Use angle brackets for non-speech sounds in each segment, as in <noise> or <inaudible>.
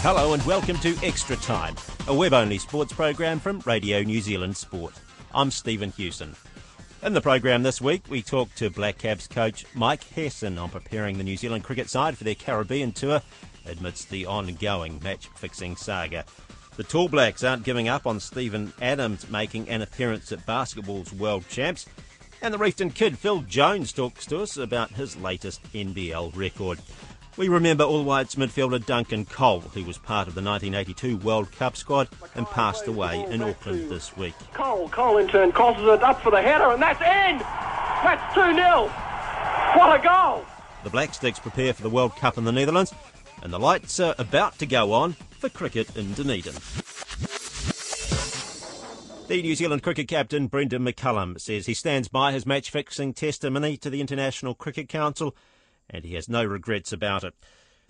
Hello and welcome to Extra Time, a web only sports program from Radio New Zealand Sport. I'm Stephen Hewson. In the program this week, we talk to Black Caps coach Mike Hesson on preparing the New Zealand cricket side for their Caribbean tour amidst the ongoing match fixing saga. The Tall Blacks aren't giving up on Steven Adams making an appearance at basketball's World Champs. And the Reefton kid Phil Jones talks to us about his latest NBL record. We remember All Whites midfielder Duncan Cole, who was part of the 1982 World Cup squad and passed away in Auckland this week. Cole, Cole in turn crosses it up for the header, and that's in! That's 2 0! What a goal! The Black Sticks prepare for the World Cup in the Netherlands, and the lights are about to go on for cricket in Dunedin. The New Zealand cricket captain Brendon McCullum says he stands by his match fixing testimony to the International Cricket Council and he has no regrets about it.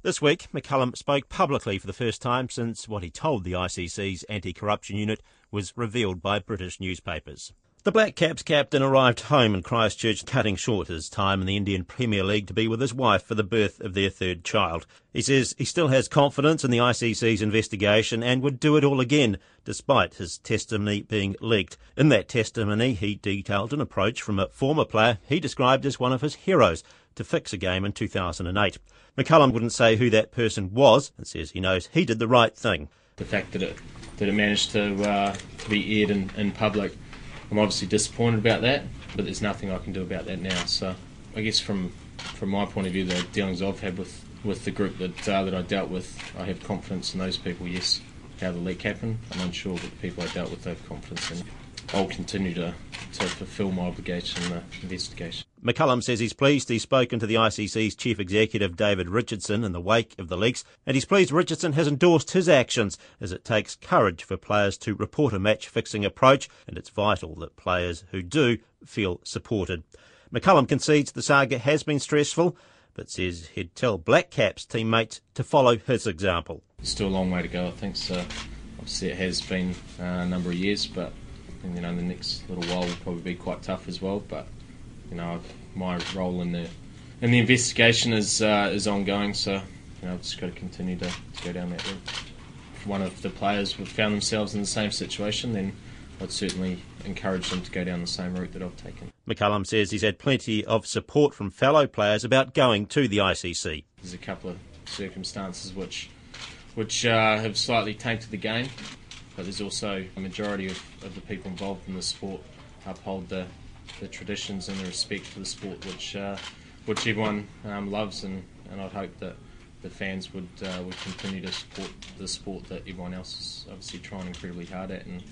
This week, McCullum spoke publicly for the first time since what he told the ICC's anti corruption unit was revealed by British newspapers. The Black Caps captain arrived home in Christchurch, cutting short his time in the Indian Premier League to be with his wife for the birth of their third child. He says he still has confidence in the ICC's investigation and would do it all again, despite his testimony being leaked. In that testimony, he detailed an approach from a former player he described as one of his heroes, to fix a game in 2008. McCullum wouldn't say who that person was and says he knows he did the right thing. The fact that it that it managed to, uh, to be aired in, in public, I'm obviously disappointed about that, but there's nothing I can do about that now. So I guess from from my point of view, the dealings I've had with, with the group that uh, that I dealt with, I have confidence in those people. Yes, how the leak happened, I'm unsure, but the people I dealt with, I have confidence in. I'll continue to, to fulfil my obligation in the investigation. McCullum says he's pleased he's spoken to the ICC's chief executive David Richardson in the wake of the leaks, and he's pleased Richardson has endorsed his actions as it takes courage for players to report a match fixing approach, and it's vital that players who do feel supported. McCullum concedes the saga has been stressful, but says he'd tell Black Caps teammates to follow his example. Still a long way to go, I think. So obviously it has been uh, a number of years, but and you know the next little while will probably be quite tough as well. But you know my role in the in the investigation is uh, is ongoing, so you know I've just got to continue to, to go down that route. If one of the players found themselves in the same situation, then I'd certainly encourage them to go down the same route that I've taken. McCullum says he's had plenty of support from fellow players about going to the ICC. There's a couple of circumstances which which uh, have slightly tainted the game but there's also a majority of, of the people involved in the sport uphold the, the traditions and the respect for the sport, which uh, which everyone um, loves, and, and I'd hope that the fans would uh, would continue to support the sport that everyone else is obviously trying incredibly hard at. And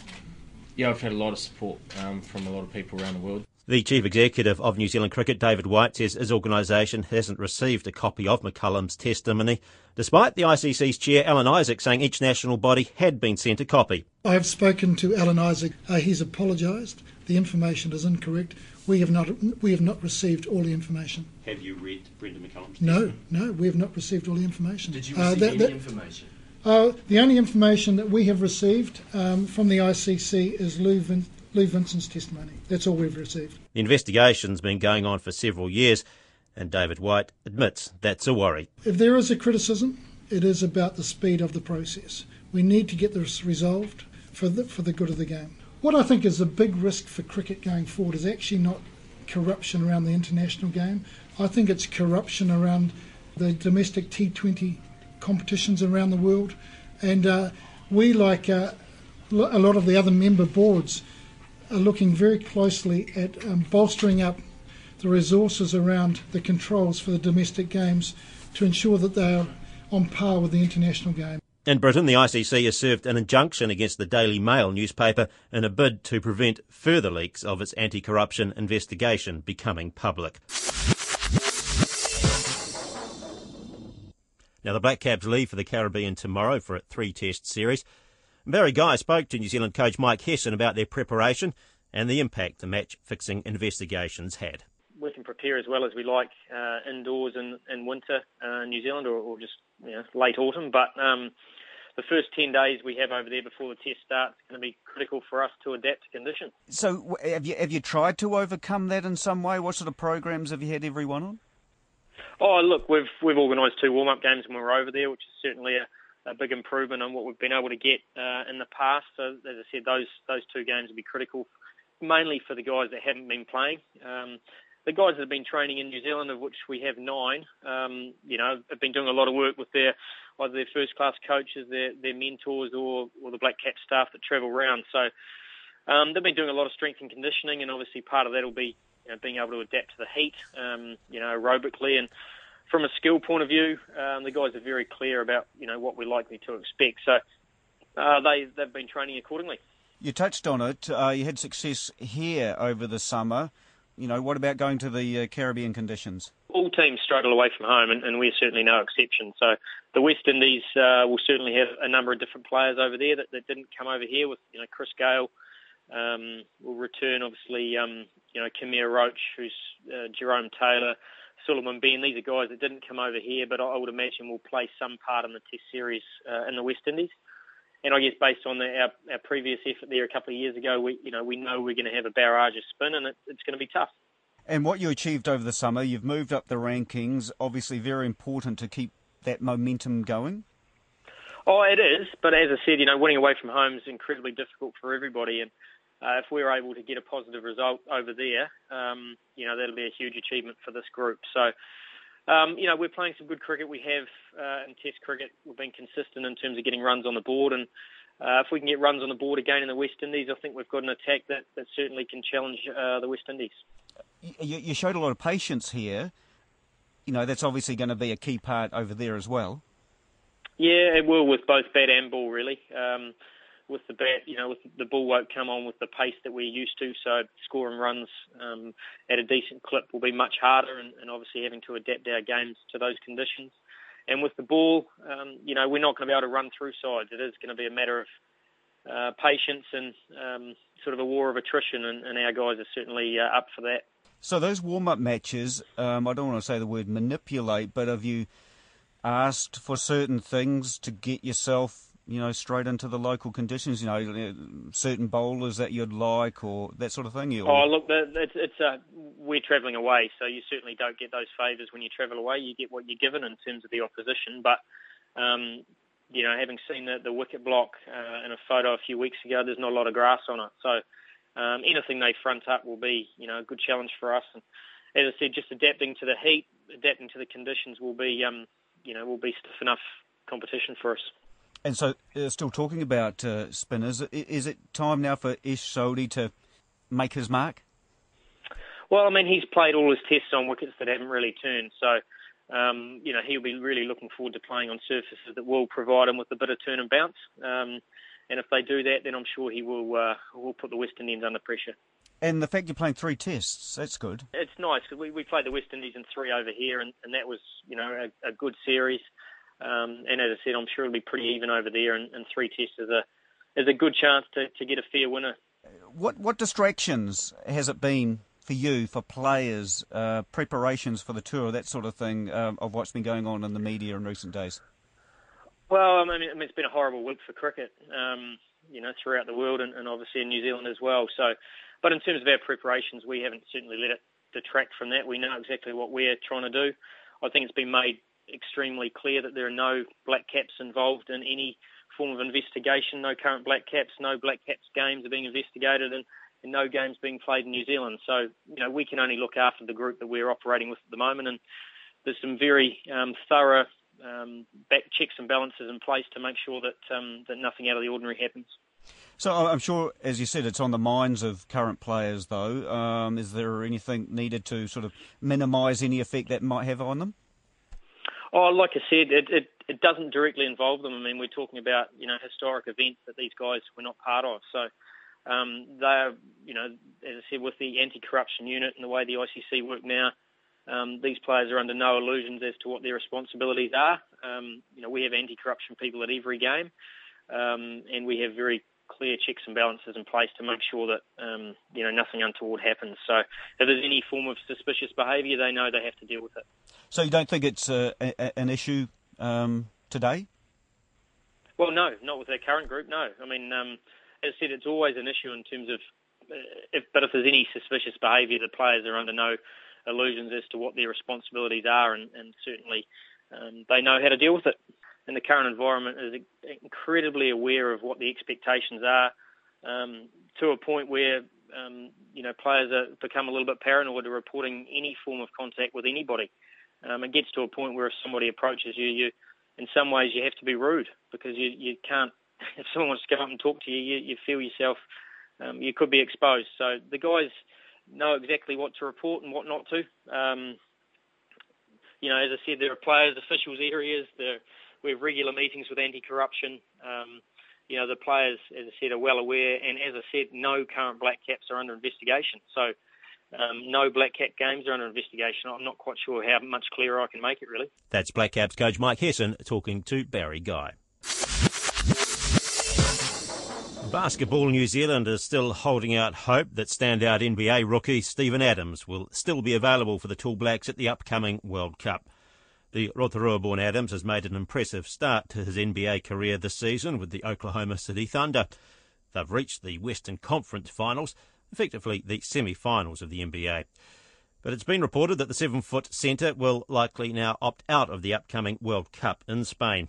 yeah, I've had a lot of support um, from a lot of people around the world. The Chief Executive of New Zealand Cricket, David White, says his organisation hasn't received a copy of McCullum's testimony, despite the ICC's chair, Alan Isaac, saying each national body had been sent a copy. I have spoken to Alan Isaac. Uh, he's apologised. The information is incorrect. We have not we have not received all the information. Have you read Brendon McCullum's No, no, we have not received all the information. Did you receive uh, that, any that, information? Uh, the only information that we have received um, from the ICC is Lou Vin- Lou Vincent's testimony. That's all we've received. The investigation's been going on for several years, and David White admits that's a worry. If there is a criticism, it is about the speed of the process. We need to get this resolved for the, for the good of the game. What I think is a big risk for cricket going forward is actually not corruption around the international game. I think it's corruption around the domestic T20 competitions around the world. And uh, we, like uh, a lot of the other member boards, are looking very closely at um, bolstering up the resources around the controls for the domestic games to ensure that they are on par with the international game. In Britain, the ICC has served an injunction against the Daily Mail newspaper in a bid to prevent further leaks of its anti corruption investigation becoming public. Now, the Black Caps leave for the Caribbean tomorrow for a three test series. Barry Guy spoke to New Zealand coach Mike Hesson about their preparation and the impact the match fixing investigations had. We can prepare as well as we like uh, indoors in, in winter uh, in New Zealand or, or just you know, late autumn, but um, the first 10 days we have over there before the test starts is going to be critical for us to adapt to conditions. So, have you, have you tried to overcome that in some way? What sort of programs have you had everyone on? Oh, look, we've we've organised two warm up games when we were over there, which is certainly a, a big improvement on what we've been able to get uh, in the past. So, as I said, those those two games will be critical, mainly for the guys that haven't been playing. Um, the guys that have been training in New Zealand, of which we have nine, um, you know, have been doing a lot of work with their either their first class coaches, their their mentors, or or the Black Cap staff that travel around. So um, they've been doing a lot of strength and conditioning, and obviously part of that will be you know, being able to adapt to the heat, um, you know, aerobically and from a skill point of view, um, the guys are very clear about you know what we're likely to expect. So uh, they they've been training accordingly. You touched on it. Uh, you had success here over the summer. You know, what about going to the uh, Caribbean conditions? All teams struggle away from home, and, and we're certainly no exception. So the West Indies uh, will certainly have a number of different players over there that, that didn't come over here. With you know Chris Gayle um, will return, obviously. Um, you know Kemar Roach, who's uh, Jerome Taylor. Sulieman Benn. These are guys that didn't come over here, but I would imagine will play some part in the Test series uh, in the West Indies. And I guess based on the, our, our previous effort there a couple of years ago, we you know we know we're going to have a barrage of spin, and it, it's going to be tough. And what you achieved over the summer, you've moved up the rankings. Obviously, very important to keep that momentum going. Oh, it is. But as I said, you know, winning away from home is incredibly difficult for everybody, and uh, if we're able to get a positive result over there, um, you know, that'll be a huge achievement for this group. So, um, you know, we're playing some good cricket. We have uh, in Test cricket, we've been consistent in terms of getting runs on the board, and uh, if we can get runs on the board again in the West Indies, I think we've got an attack that, that certainly can challenge uh, the West Indies. You, you showed a lot of patience here. You know, that's obviously going to be a key part over there as well. Yeah, it will with both bat and ball, really. Um, with the bat, you know, with the ball won't come on with the pace that we're used to. So scoring runs um, at a decent clip will be much harder, and, and, obviously having to adapt our games to those conditions. And with the ball, um, you know, we're not going to be able to run through sides. It is going to be a matter of uh, patience and um, sort of a war of attrition, and, and our guys are certainly uh, up for that. So those warm-up matches, um, I don't want to say the word manipulate, but have you asked for certain things to get yourself you know, straight into the local conditions? You know, certain bowlers that you'd like, or that sort of thing. Or... Oh, look, it's, it's a, we're travelling away, so you certainly don't get those favours when you travel away. You get what you're given in terms of the opposition, but. Um, you know, having seen the, the wicket block uh, in a photo a few weeks ago, there's not a lot of grass on it. So um, anything they front up will be, you know, a good challenge for us. And as I said, just adapting to the heat, adapting to the conditions will be, um, you know, will be stiff enough competition for us. And so, uh, still talking about uh, spinners, is it time now for Ish Sodhi to make his mark? Well, I mean, he's played all his tests on wickets that haven't really turned, so um, you know he'll be really looking forward to playing on surfaces that will provide him with a bit of turn and bounce. Um, and if they do that, then I'm sure he will uh, will put the West Indies under pressure. And the fact you're playing three tests, that's good. It's nice because we, we played the West Indies in three over here, and, and that was you know a, a good series. Um, and as I said, I'm sure it'll be pretty even over there, and, and three tests is a is a good chance to, to get a fair winner. What what distractions has it been for you, for players, uh, preparations for the tour, that sort of thing, um, of what's been going on in the media in recent days? Well, I mean, I mean it's been a horrible week for cricket, um, you know, throughout the world and, and, obviously in New Zealand as well. So, but in terms of our preparations, we haven't certainly let it detract from that. We know exactly what we're trying to do. I think it's been made extremely clear that there are no black caps involved in any form of investigation. No current black caps, no black caps games are being investigated, and, and no games being played in New Zealand. So you know we can only look after the group that we're operating with at the moment, and there's some very um, thorough um, back checks and balances in place to make sure that um, that nothing out of the ordinary happens. So I'm sure, as you said, it's on the minds of current players. Though, um, is there anything needed to sort of minimise any effect that might have on them? Oh, like I said, it, it, it doesn't directly involve them. I mean, we're talking about you know historic events that these guys were not part of. So um, they're you know, as I said, with the anti-corruption unit and the way the ICC work now, um, these players are under no illusions as to what their responsibilities are. Um, you know, we have anti-corruption people at every game, um, and we have very clear checks and balances in place to make sure that um, you know nothing untoward happens. So if there's any form of suspicious behaviour, they know they have to deal with it. So you don't think it's uh, a, an issue um, today? Well, no, not with our current group. No, I mean, um, as I said, it's always an issue in terms of. Uh, if, but if there's any suspicious behaviour, the players are under no illusions as to what their responsibilities are, and, and certainly um, they know how to deal with it. And the current environment is incredibly aware of what the expectations are, um, to a point where um, you know players are become a little bit paranoid to reporting any form of contact with anybody. Um, it gets to a point where if somebody approaches you, you in some ways you have to be rude because you you can't. <laughs> If someone wants to come up and talk to you, you, you feel yourself um, you could be exposed. So the guys know exactly what to report and what not to. Um, you know, as I said, there are players, officials areas. There, we have regular meetings with anti-corruption. Um, you know, the players, as I said, are well aware. And as I said, no current black caps are under investigation. So um, no black cap games are under investigation. I'm not quite sure how much clearer I can make it, really. That's Black Caps coach Mike Hesson talking to Barry Guy. Basketball New Zealand is still holding out hope that standout NBA rookie Steven Adams will still be available for the Tall Blacks at the upcoming World Cup. The Rotorua-born Adams has made an impressive start to his NBA career this season with the Oklahoma City Thunder. They've reached the Western Conference Finals, effectively the semi-finals of the NBA. But it's been reported that the seven-foot centre will likely now opt out of the upcoming World Cup in Spain.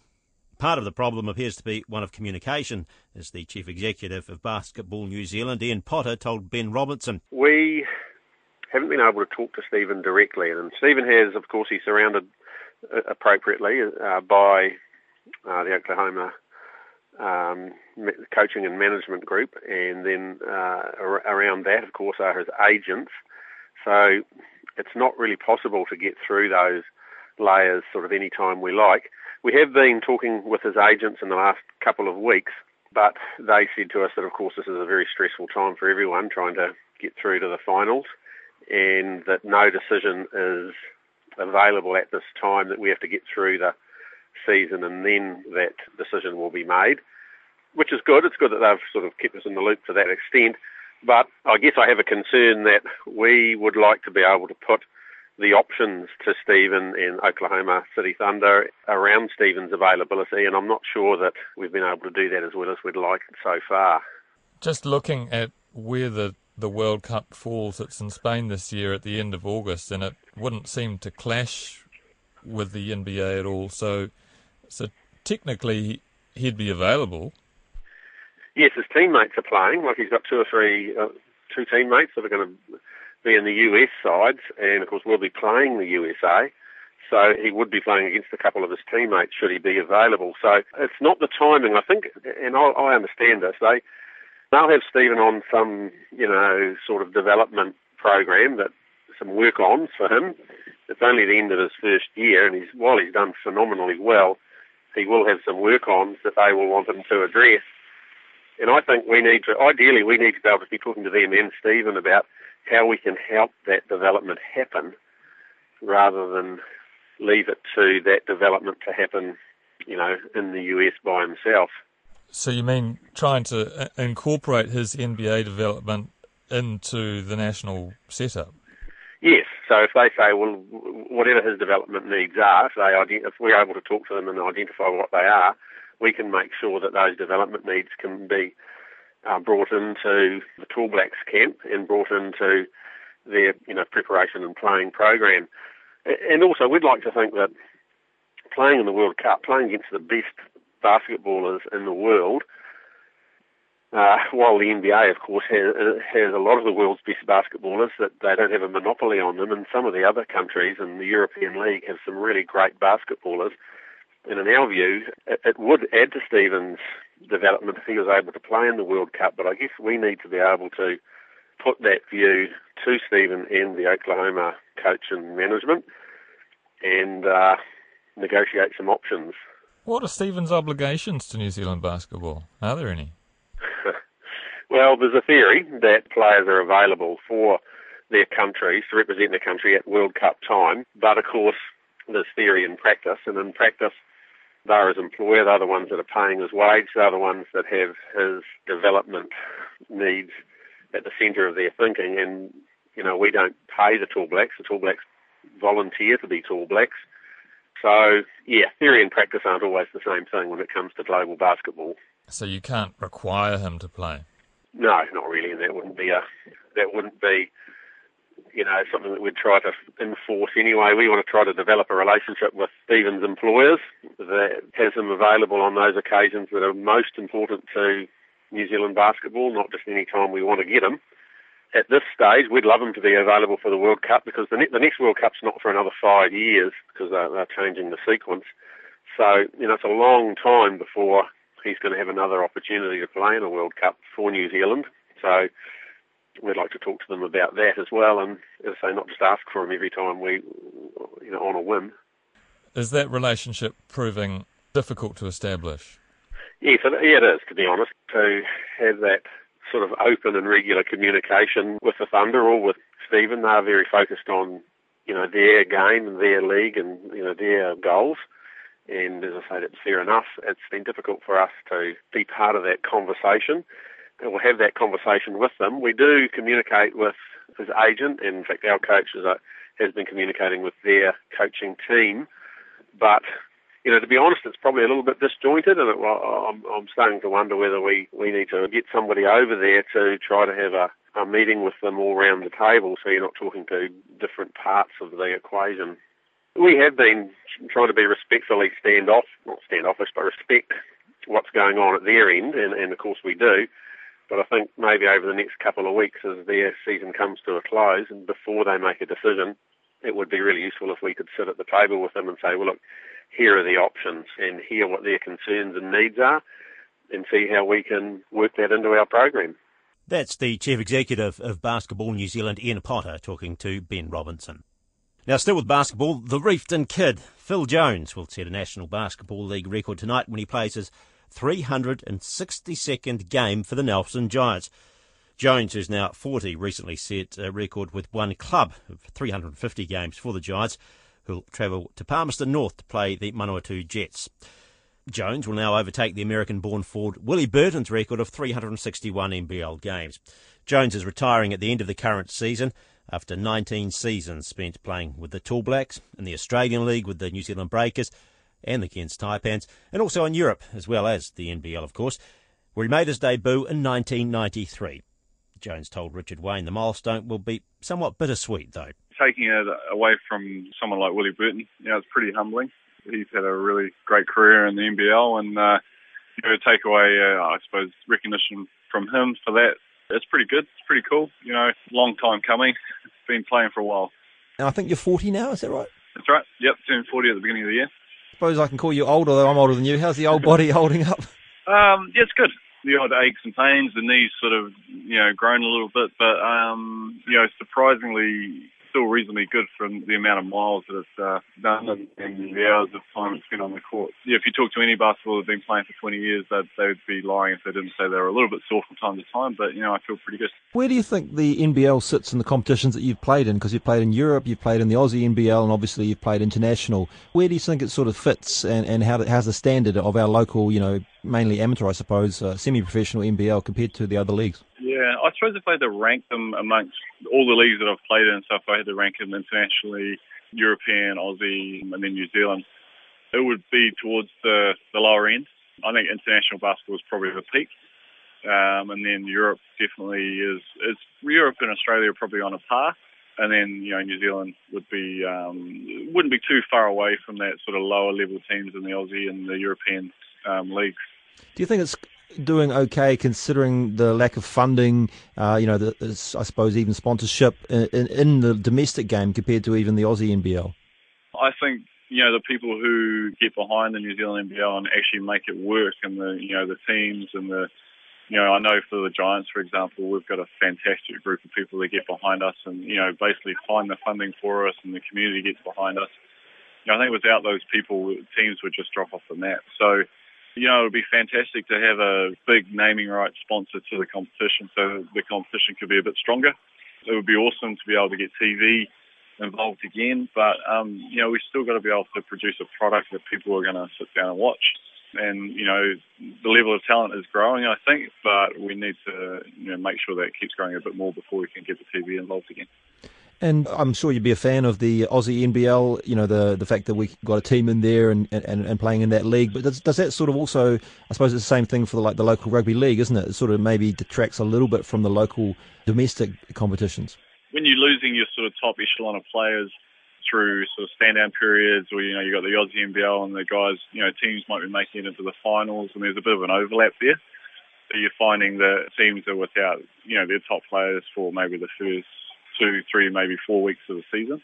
Part of the problem appears to be one of communication, as the chief executive of Basketball New Zealand, Ian Potter, told Ben Robinson. We haven't been able to talk to Steven directly, and Steven has, of course, he's surrounded uh, appropriately uh, by uh, the Oklahoma um, coaching and management group, and then uh, around that, of course, are his agents. So it's not really possible to get through those layers sort of any time we like. We have been talking with his agents in the last couple of weeks, but they said to us that, of course, this is a very stressful time for everyone trying to get through to the finals, and that no decision is available at this time, that we have to get through the season and then that decision will be made, which is good. It's good that they've sort of kept us in the loop to that extent. But I guess I have a concern that we would like to be able to put the options to Steven in Oklahoma City Thunder around Steven's availability, and I'm not sure that we've been able to do that as well as we'd like so far. Just looking at where the, the World Cup falls, it's in Spain this year at the end of August, and it wouldn't seem to clash with the NBA at all. So, so technically, he'd be available. Yes, his teammates are playing. Like he's got two or three, uh, two teammates that are going to be in the US sides, and of course we'll be playing the USA. So he would be playing against a couple of his teammates should he be available. So it's not the timing. I think, and I, I understand this. They they'll have Steven on some you know sort of development program that some work on for him. It's only the end of his first year, and he's while he's done phenomenally well, he will have some work ons that they will want him to address. And I think we need to, ideally, we need to be able to be talking to them and Steven about how we can help that development happen rather than leave it to that development to happen, you know, in the US by himself. So you mean trying to uh, incorporate his NBA development into the national setup? Yes. So if they say, well, whatever his development needs are, if, they, if we're able to talk to them and identify what they are, we can make sure that those development needs can be uh, brought into the Tall Blacks camp and brought into their you know preparation and playing program. And also, we'd like to think that playing in the World Cup, playing against the best basketballers in the world, uh, while the NBA, of course, has, has a lot of the world's best basketballers, that they don't have a monopoly on them, and some of the other countries in the European League have some really great basketballers. And in our view, it, it would add to Stevens' development if he was able to play in the World Cup. But I guess we need to be able to put that view to Steven and the Oklahoma coach and management and uh, negotiate some options. What are Steven's obligations to New Zealand basketball? Are there any? <laughs> well, there's a theory that players are available for their countries, to represent their country at World Cup time. But of course, there's theory and practice, and in practice, they're his employer, they're the ones that are paying his wage, they're the ones that have his development needs at the centre of their thinking. And, you know, we don't pay the Tall Blacks, the Tall Blacks volunteer to be Tall Blacks. So, yeah, theory and practice aren't always the same thing when it comes to global basketball. So you can't require him to play? No, not really, that wouldn't be a that wouldn't be you know something that we'd try to enforce anyway. We want to try to develop a relationship with Steven's employers that has them available on those occasions that are most important to New Zealand basketball, not just any time we want to get them. At this stage, we'd love them to be available for the World Cup because the, ne- the next World Cup's not for another five years because they're, they're changing the sequence. So, you know, it's a long time before he's going to have another opportunity to play in a World Cup for New Zealand. So we'd like to talk to them about that as well, and as I say, not just ask for him every time we, you know, on a whim. Is that relationship proving difficult to establish? Yes, yeah, it is. To be honest, to have that sort of open and regular communication with the Thunder or with Steven, they're very focused on, you know, their game and their league and you know their goals. And as I say, that's fair enough. It's been difficult for us to be part of that conversation. And we'll have that conversation with them. We do communicate with his agent, and in fact, our coach is has been communicating with their coaching team. But you know, to be honest, it's probably a little bit disjointed, and it, I'm, I'm starting to wonder whether we, we need to get somebody over there to try to have a, a meeting with them all round the table, so you're not talking to different parts of the equation. We have been trying to be respectfully standoff, not standoffish, but respect what's going on at their end, and, and of course we do. But I think maybe over the next couple of weeks, as their season comes to a close, and before they make a decision, it would be really useful if we could sit at the table with them and say, well, look, here are the options, and hear what their concerns and needs are, and see how we can work that into our program. That's the Chief Executive of Basketball New Zealand, Ian Potter, talking to Ben Robinson. Now, still with basketball, the Reefton kid, Phil Jones, will set a National Basketball League record tonight when he plays his 362nd game for the Nelson Giants. Jones, who's now 40, recently set a record with one club of 350 games for the Giants, who'll travel to Palmerston North to play the Manawatu Jets. Jones will now overtake the American born forward Willie Burton's record of 361 NBL games. Jones is retiring at the end of the current season after 19 seasons spent playing with the Tall Blacks in the Australian League with the New Zealand Breakers and the Cairns Taipans, and also in Europe, as well as the NBL, of course, where he made his debut in 1993. Jones told Richard Wayne the milestone will be somewhat bittersweet, though. Taking it away from someone like Willie Burton, you know, it's pretty humbling. He's had a really great career in the NBL, and uh, you know, take away, uh, I suppose, recognition from him for that it's pretty good. It's pretty cool. You know, long time coming. Been playing for a while. And I think you're 40 now, is that right? That's right. Yep, turned 40 at the beginning of the year. Suppose I can call you old, although I'm older than you. How's the old body <laughs> holding up? Um, yeah, it's good. The odd aches and pains, the knees sort of, you know, grown a little bit, but um, you know, surprisingly still reasonably good from the amount of miles that it's uh, done and, and, the hours of time it's spent on the court. Yeah, if you talk to any basketball that's been playing for 20 years, they'd, they'd be lying if they didn't say they were a little bit sore from time to time, but, you know, I feel pretty good. Where do you think the NBL sits in the competitions that you've played in? Because you've played in Europe, you've played in the Aussie NBL, and obviously you've played international. Where do you think it sort of fits, and, and how, how's the standard of our local, you know, mainly amateur, I suppose, uh, semi-professional NBL compared to the other leagues? Yeah, I suppose if I had to rank them amongst all the leagues that I've played in, so if I had to rank them internationally, European, Aussie, and then New Zealand, it would be towards the, the lower end. I think international basketball is probably the peak. Um, and then Europe definitely is, is Europe and Australia are probably on a par. And then, you know, New Zealand would be, um, wouldn't be too far away from that sort of lower level teams in the Aussie and the European um, leagues. Do you think it's doing okay considering the lack of funding, uh, you know, the, I suppose even sponsorship in, in, in, the domestic game compared to even the Aussie NBL? I think, you know, the people who get behind the New Zealand NBL and actually make it work and the, you know, the teams and the, you know, I know for the Giants, for example, we've got a fantastic group of people that get behind us and, you know, basically find the funding for us and the community gets behind us. You know, I think without those people, teams would just drop off the map. So, you know, it would be fantastic to have a big naming rights sponsor to the competition so the competition could be a bit stronger. it would be awesome to be able to get TV involved again, but um, you know, we've still got to be able to produce a product that people are going to sit down and watch. And you know, the level of talent is growing, I think, but we need to you know make sure that it keeps growing a bit more before we can get the TV involved again. And I'm sure you'd be a fan of the Aussie NBL. You know the the fact that we got a team in there and, and, and playing in that league. But does, does that sort of also, I suppose, it's the same thing for the, like the local rugby league, isn't it? It sort of maybe detracts a little bit from the local domestic competitions. When you're losing your sort of top echelon of players through sort of stand down periods, or you know you got the Aussie NBL and the guys, you know teams might be making it into the finals, and there's a bit of an overlap there. So you're finding that teams are without, you know, their top players for maybe the first two, three, maybe four weeks of the season.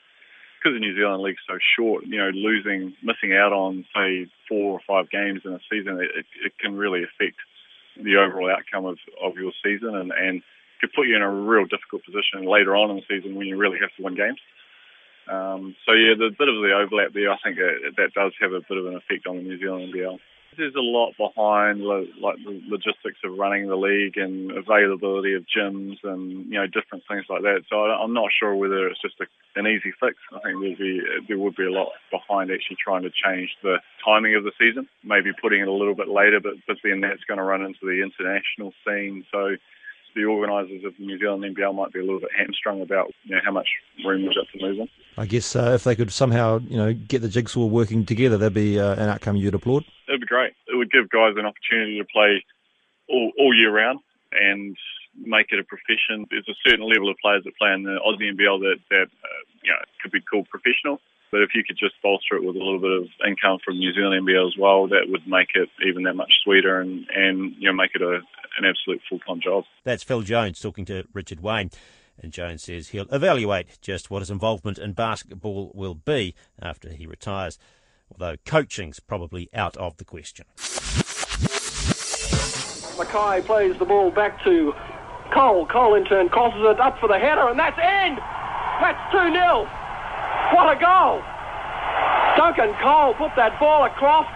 Because the New Zealand League's so short, you know, losing, missing out on, say, four or five games in a season, it, it can really affect the overall outcome of, of your season and, and could put you in a real difficult position later on in the season when you really have to win games. Um, so, yeah, the bit of the overlap there, I think it, that does have a bit of an effect on the New Zealand NBL. There's a lot behind like the logistics of running the league and availability of gyms and you know different things like that. So I'm not sure whether it's just a, an easy fix. I think there'd be there would be a lot behind actually trying to change the timing of the season, maybe putting it a little bit later, but but then that's going to run into the international scene. So the organisers of the New Zealand NBL might be a little bit hamstrung about you know how much room we've got to move in. I guess uh, if they could somehow you know get the jigsaw working together, that'd be uh, an outcome you'd applaud. It'd great. It would give guys an opportunity to play all, all year round and make it a profession. There's a certain level of players that play in the Aussie NBL that that uh, you know could be called professional. But if you could just bolster it with a little bit of income from New Zealand NBL as well, that would make it even that much sweeter and, and you know make it a, an absolute full time job. That's Phil Jones talking to Richard Wayne. And Jones says he'll evaluate just what his involvement in basketball will be after he retires, although coaching's probably out of the question. Mackay plays the ball back to Cole. Cole in turn crosses it up for the header, and that's in! That's 2 0. What a goal! Duncan Cole put that ball across,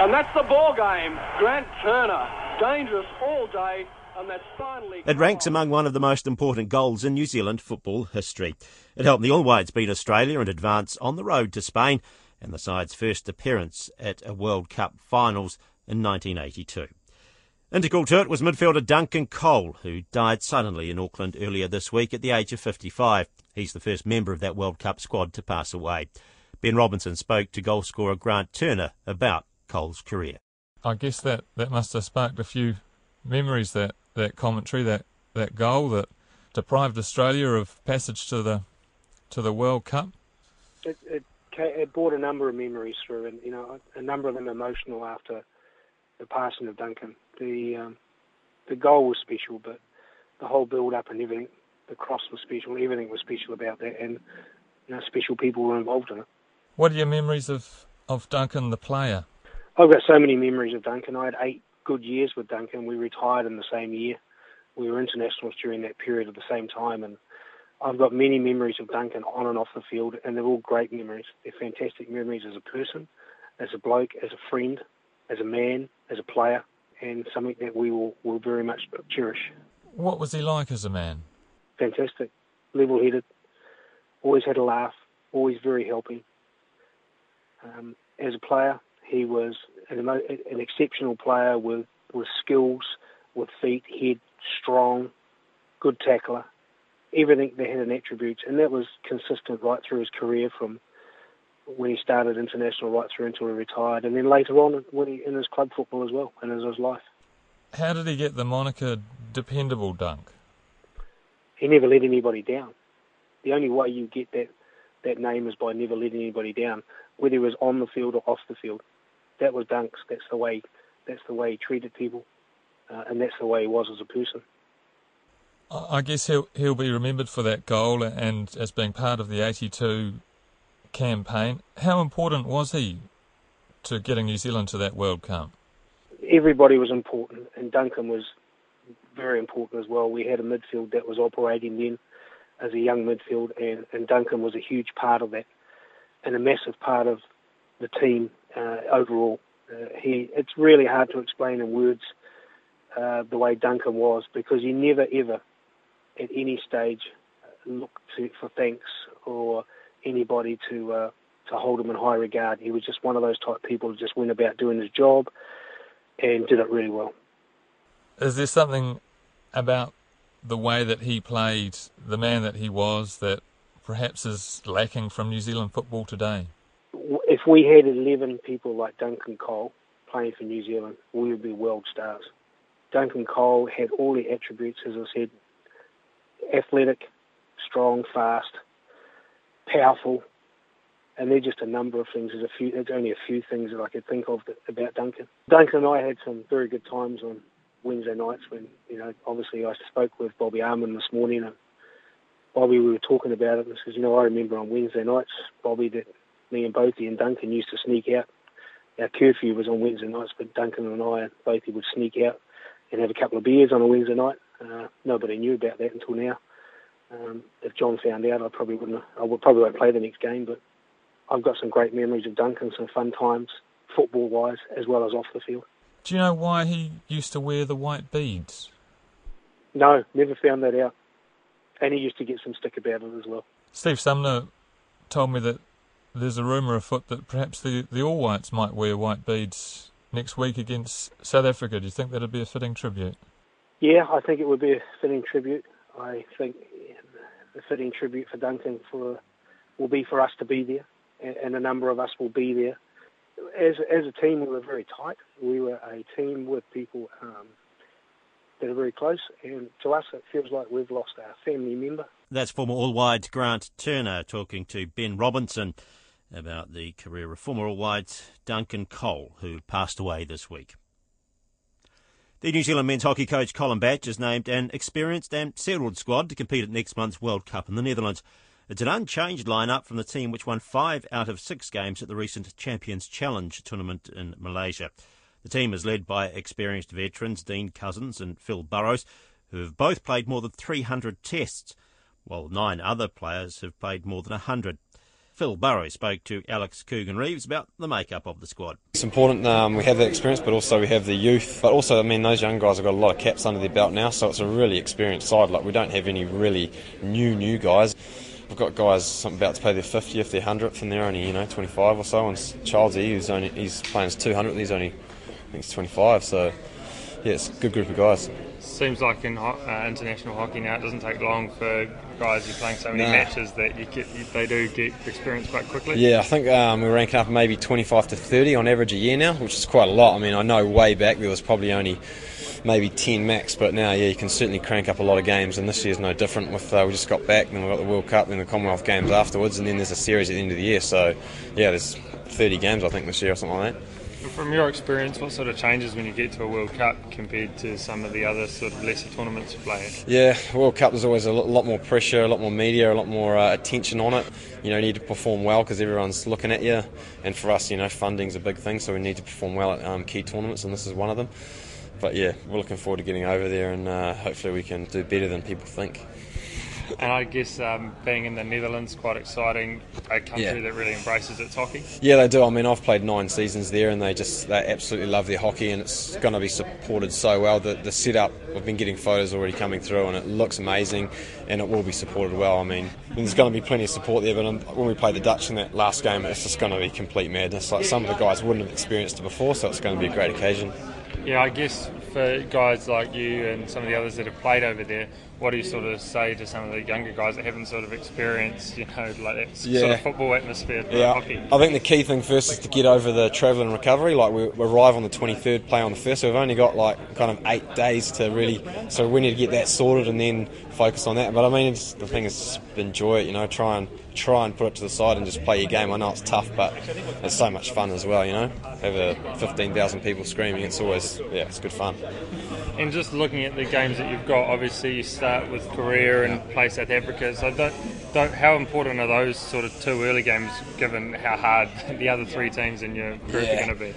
and that's the ball game. Grant Turner, dangerous all day. And that's finally it ranks among one of the most important goals in New Zealand football history. It helped the All Whites beat Australia and advance on the road to Spain and the side's first appearance at a World Cup finals in 1982. Integral to it was midfielder Duncan Cole, who died suddenly in Auckland earlier this week at the age of 55. He's the first member of that World Cup squad to pass away. Ben Robinson spoke to goalscorer Grant Turner about Cole's career. I guess that, that must have sparked a few memories that that commentary, that, that goal that deprived Australia of passage to the to the World Cup? It, it, it brought a number of memories through, and you know, a number of them emotional after the passing of Duncan. The um, the goal was special, but the whole build up and everything, the cross was special. Everything was special about that, and you know, special people were involved in it. What are your memories of of Duncan the player? I've got so many memories of Duncan. I had eight good years with Duncan. We retired in the same year. We were internationals during that period at the same time, and I've got many memories of Duncan on and off the field, and they're all great memories. They're fantastic memories as a person, as a bloke, as a friend, as a man, as a player, and something that we will, will very much cherish. What was he like as a man? Fantastic, level-headed, always had a laugh, always very helping. Um, as a player, he was an, an exceptional player with, with skills, with feet, head, strong, good tackler, everything that had an attributes, and that was consistent right through his career from when he started international right through until he retired, and then later on when he, in his club football as well, and in his life. How did he get the moniker Dependable Dunk? He never let anybody down. The only way you get that that name is by never letting anybody down, whether he was on the field or off the field that was Dunks. That's the way. That's the way he treated people, uh, and that's the way he was as a person. I guess he'll he'll be remembered for that goal and as being part of the '82 campaign. How important was he to getting New Zealand to that World Cup? Everybody was important, and Duncan was very important as well. We had a midfield that was operating then as a young midfield, and, and Duncan was a huge part of that, and a massive part of the team uh, overall. Uh, he, it's really hard to explain in words uh, the way Duncan was because he never ever, at any stage, look to, for thanks or anybody to uh, to hold him in high regard. He was just one of those type of people who just went about doing his job and did it really well. Is there something about the way that he played, the man that he was, that perhaps is lacking from New Zealand football today? If we had 11 people like Duncan Cole playing for New Zealand, we would be world stars. Duncan Cole had all the attributes, as I said, athletic, strong, fast, powerful, and they're just a number of things. There's a few. There's only a few things that I could think of that, about Duncan. Duncan and I had some very good times on Wednesday nights when you know. Obviously, I spoke with Bobby Almond this morning, and Bobby we were talking about it, and says, you know, I remember on Wednesday nights, Bobby, that me and Bothy and Duncan used to sneak out. Our curfew was on Wednesday nights, but Duncan and I and Bothie would sneak out and have a couple of beers on a Wednesday night. Uh, nobody knew about that until now. Um, if John found out, I probably wouldn't. I would probably won't play the next game, but I've got some great memories of Duncan, some fun times, football wise, as well as off the field. Do you know why he used to wear the white beads? No, never found that out. And he used to get some stick about it as well. Steve Sumner told me that there's a rumour afoot that perhaps the, the All Whites might wear white beads next week against South Africa. Do you think that'd be a fitting tribute? Yeah, I think it would be a fitting tribute. I think the fitting tribute for Duncan for will be for us to be there, and a number of us will be there. As as a team, we were very tight. We were a team with people um, that are very close, and to us, it feels like we've lost our family member. That's former All White Grant Turner talking to Ben Robinson about the career of former All White Duncan Cole, who passed away this week. The New Zealand men's hockey coach Colin Batch has named an experienced and settled squad to compete at next month's World Cup in the Netherlands. It's an unchanged lineup from the team which won five out of six games at the recent Champions Challenge tournament in Malaysia. The team is led by experienced veterans Dean Couzins and Phil Burrows, who have both played more than 300 tests, while nine other players have played more than 100. Phil Burrows spoke to Alex Coogan Reeves about the makeup of the squad. It's important um, we have that experience, but also we have the youth. But also, I mean, those young guys have got a lot of caps under their belt now, so it's a really experienced side. Like we don't have any really new new guys. We've got guys about to play their 50th, their 100th, and they're only you know 25 or so. And Charles E, who's only he's playing his 200th, he's only I think he's 25. So yeah, it's a good group of guys seems like in ho- uh, international hockey now, it doesn't take long for guys who're playing so many nah. matches that you get, they do get experience quite quickly. Yeah, I think um, we're ranking up maybe 25 to 30 on average a year now, which is quite a lot. I mean, I know way back there was probably only maybe 10 max, but now, yeah, you can certainly crank up a lot of games, and this year's no different. With uh, we just got back, then we've got the World Cup, then the Commonwealth Games afterwards, and then there's a series at the end of the year. So, yeah, there's 30 games I think this year or something like that. From your experience, what sort of changes when you get to a World Cup compared to some of the other sort of lesser tournaments you play? Yeah, World Cup there's always a lot more pressure, a lot more media, a lot more uh, attention on it. You know, you need to perform well because everyone's looking at you. And for us, you know, funding's a big thing, so we need to perform well at um, key tournaments, and this is one of them. But yeah, we're looking forward to getting over there, and uh, hopefully we can do better than people think and I guess um, being in the Netherlands quite exciting. A country yeah. that really embraces its hockey. Yeah, they do. I mean, I've played nine seasons there, and they just they absolutely love their hockey, and it's going to be supported so well. The the setup, I've been getting photos already coming through, and it looks amazing, and it will be supported well. I mean, there's going to be plenty of support there, but um, when we play the Dutch in that last game, it's just going to be complete madness. Like some of the guys wouldn't have experienced it before, so it's going to be a great occasion. Yeah, I guess for guys like you and some of the others that have played over there, what do you sort of say to some of the younger guys that haven't sort of experienced, you know, like that yeah. sort of football atmosphere yeah. hockey? I think the key thing first is to get over the travel and recovery. Like we, we arrive on the 23rd, play on the first, so we've only got like kind of eight days to really. So we need to get that sorted and then focus on that. But I mean, the thing is, enjoy it. You know, try and try and put it to the side and just play your game. I know it's tough, but it's so much fun as well. You know, over 15,000 people screaming, it's always yeah, it's good fun. And just looking at the games that you've got, obviously you start with Korea and play South Africa. So don't, don't, how important are those sort of two early games, given how hard <laughs> the other three teams in your group yeah. are going to be?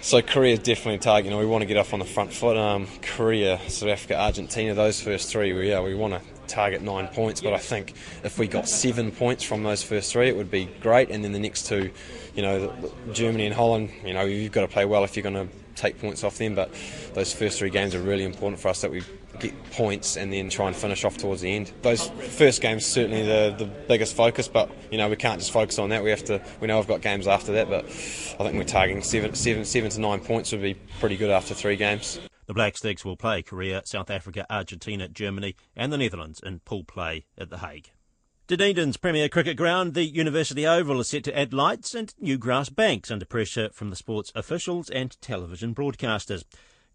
So Korea is definitely a target. You know, we want to get off on the front foot. Um, Korea, South Africa, Argentina, those first three. We, yeah, we want to target nine points. But I think if we got seven points from those first three, it would be great. And then the next two, you know, Germany and Holland. You know, you've got to play well if you're going to take points off them. But those first three games are really important for us that we get points and then try and finish off towards the end. Those first games certainly the the biggest focus, but you know we can't just focus on that. We have to. We know we've got games after that, but I think we're targeting seven, seven, seven to nine points would be pretty good after three games. The Black Sticks will play Korea, South Africa, Argentina, Germany, and the Netherlands in pool play at The Hague. Dunedin's premier cricket ground, the University Oval, is set to add lights and new grass banks under pressure from the sport's officials and television broadcasters.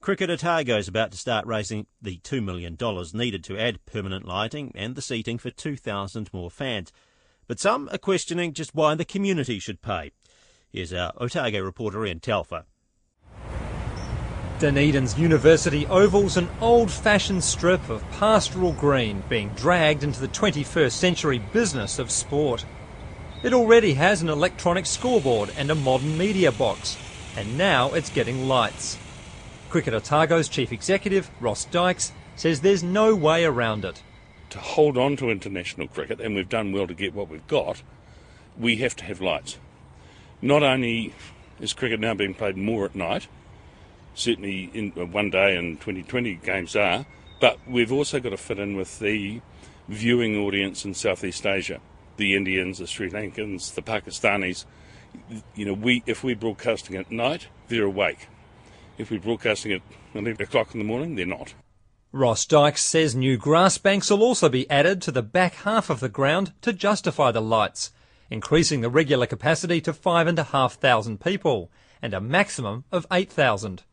Cricket Otago is about to start raising the $2 million needed to add permanent lighting and the seating for 2,000 more fans. But some are questioning just why the community should pay. Here's our Otago reporter Ian Telfer. Dunedin's University Oval's an old-fashioned strip of pastoral green being dragged into the 21st century business of sport. It already has an electronic scoreboard and a modern media box, and now it's getting lights. Cricket Otago's chief executive, Ross Dykes, says there's no way around it. To hold on to international cricket, and we've done well to get what we've got, we have to have lights. Not only is cricket now being played more at night, certainly in uh, one day and 2020 games are, but we've also got to fit in with the viewing audience in Southeast Asia, the Indians, the Sri Lankans, the Pakistanis. You know, we if we're broadcasting at night, they're awake. If we're broadcasting at 11 o'clock in the morning, they're not. Ross Dykes says new grass banks will also be added to the back half of the ground to justify the lights, increasing the regular capacity to 5,500 people and a maximum of 8,000.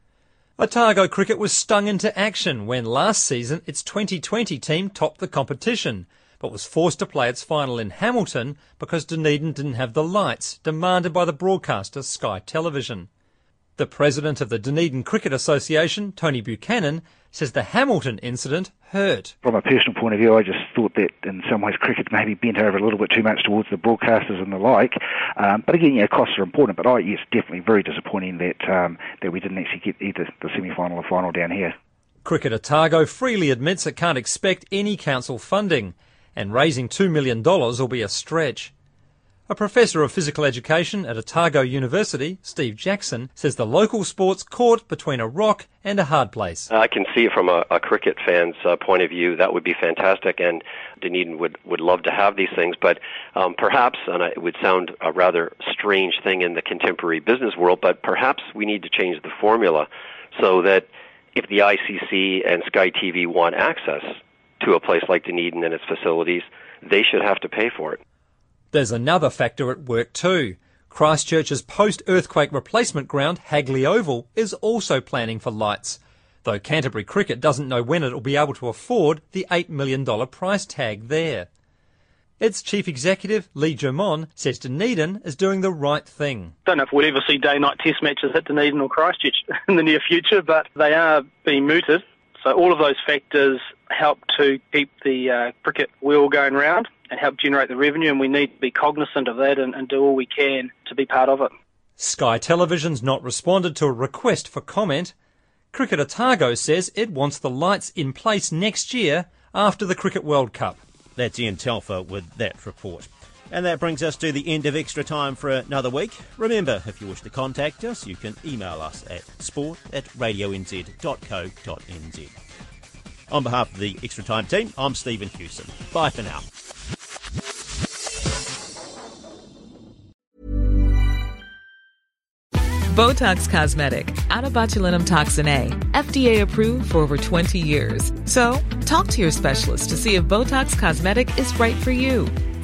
Otago cricket was stung into action when last season its 2020 team topped the competition, but was forced to play its final in Hamilton because Dunedin didn't have the lights demanded by the broadcaster Sky Television. The president of the Dunedin Cricket Association, Tony Buchanan, says the Hamilton incident hurt. From a personal point of view, I just thought that in some ways cricket maybe bent over a little bit too much towards the broadcasters and the like. Um, but again, yeah, costs are important. But I, yes, definitely very disappointing that um, that we didn't actually get either the semi-final or final down here. Cricket Otago freely admits it can't expect any council funding, and raising $2 million will be a stretch. A professor of physical education at Otago University, Steve Jackson, says the local sport's caught between a rock and a hard place. I can see from a, a cricket fan's uh, point of view that would be fantastic, and Dunedin would, would love to have these things. But um, perhaps, and it would sound a rather strange thing in the contemporary business world, but perhaps we need to change the formula so that if the ICC and Sky TV want access to a place like Dunedin and its facilities, they should have to pay for it. There's another factor at work too. Christchurch's post-earthquake replacement ground, Hagley Oval, is also planning for lights, though Canterbury Cricket doesn't know when it will be able to afford the $8 million price tag there. Its chief executive, Lee Germon, says Dunedin is doing the right thing. Don't know if we'll ever see day-night test matches at Dunedin or Christchurch <laughs> in the near future, but they are being mooted. So all of those factors help to keep the uh, cricket wheel going round and help generate the revenue, and we need to be cognizant of that and, and do all we can to be part of it. Sky Television's not responded to a request for comment. Cricket Otago says it wants the lights in place next year after the Cricket World Cup. That's Ian Telfer with that report. And that brings us to the end of extra time for another week. Remember, if you wish to contact us, you can email us at sport at radionz.co.nz. On behalf of the Extra Time team, I'm Stephen Hewson. Bye for now. Botox Cosmetic, out of botulinum toxin A, FDA approved for over 20 years. So, talk to your specialist to see if Botox Cosmetic is right for you.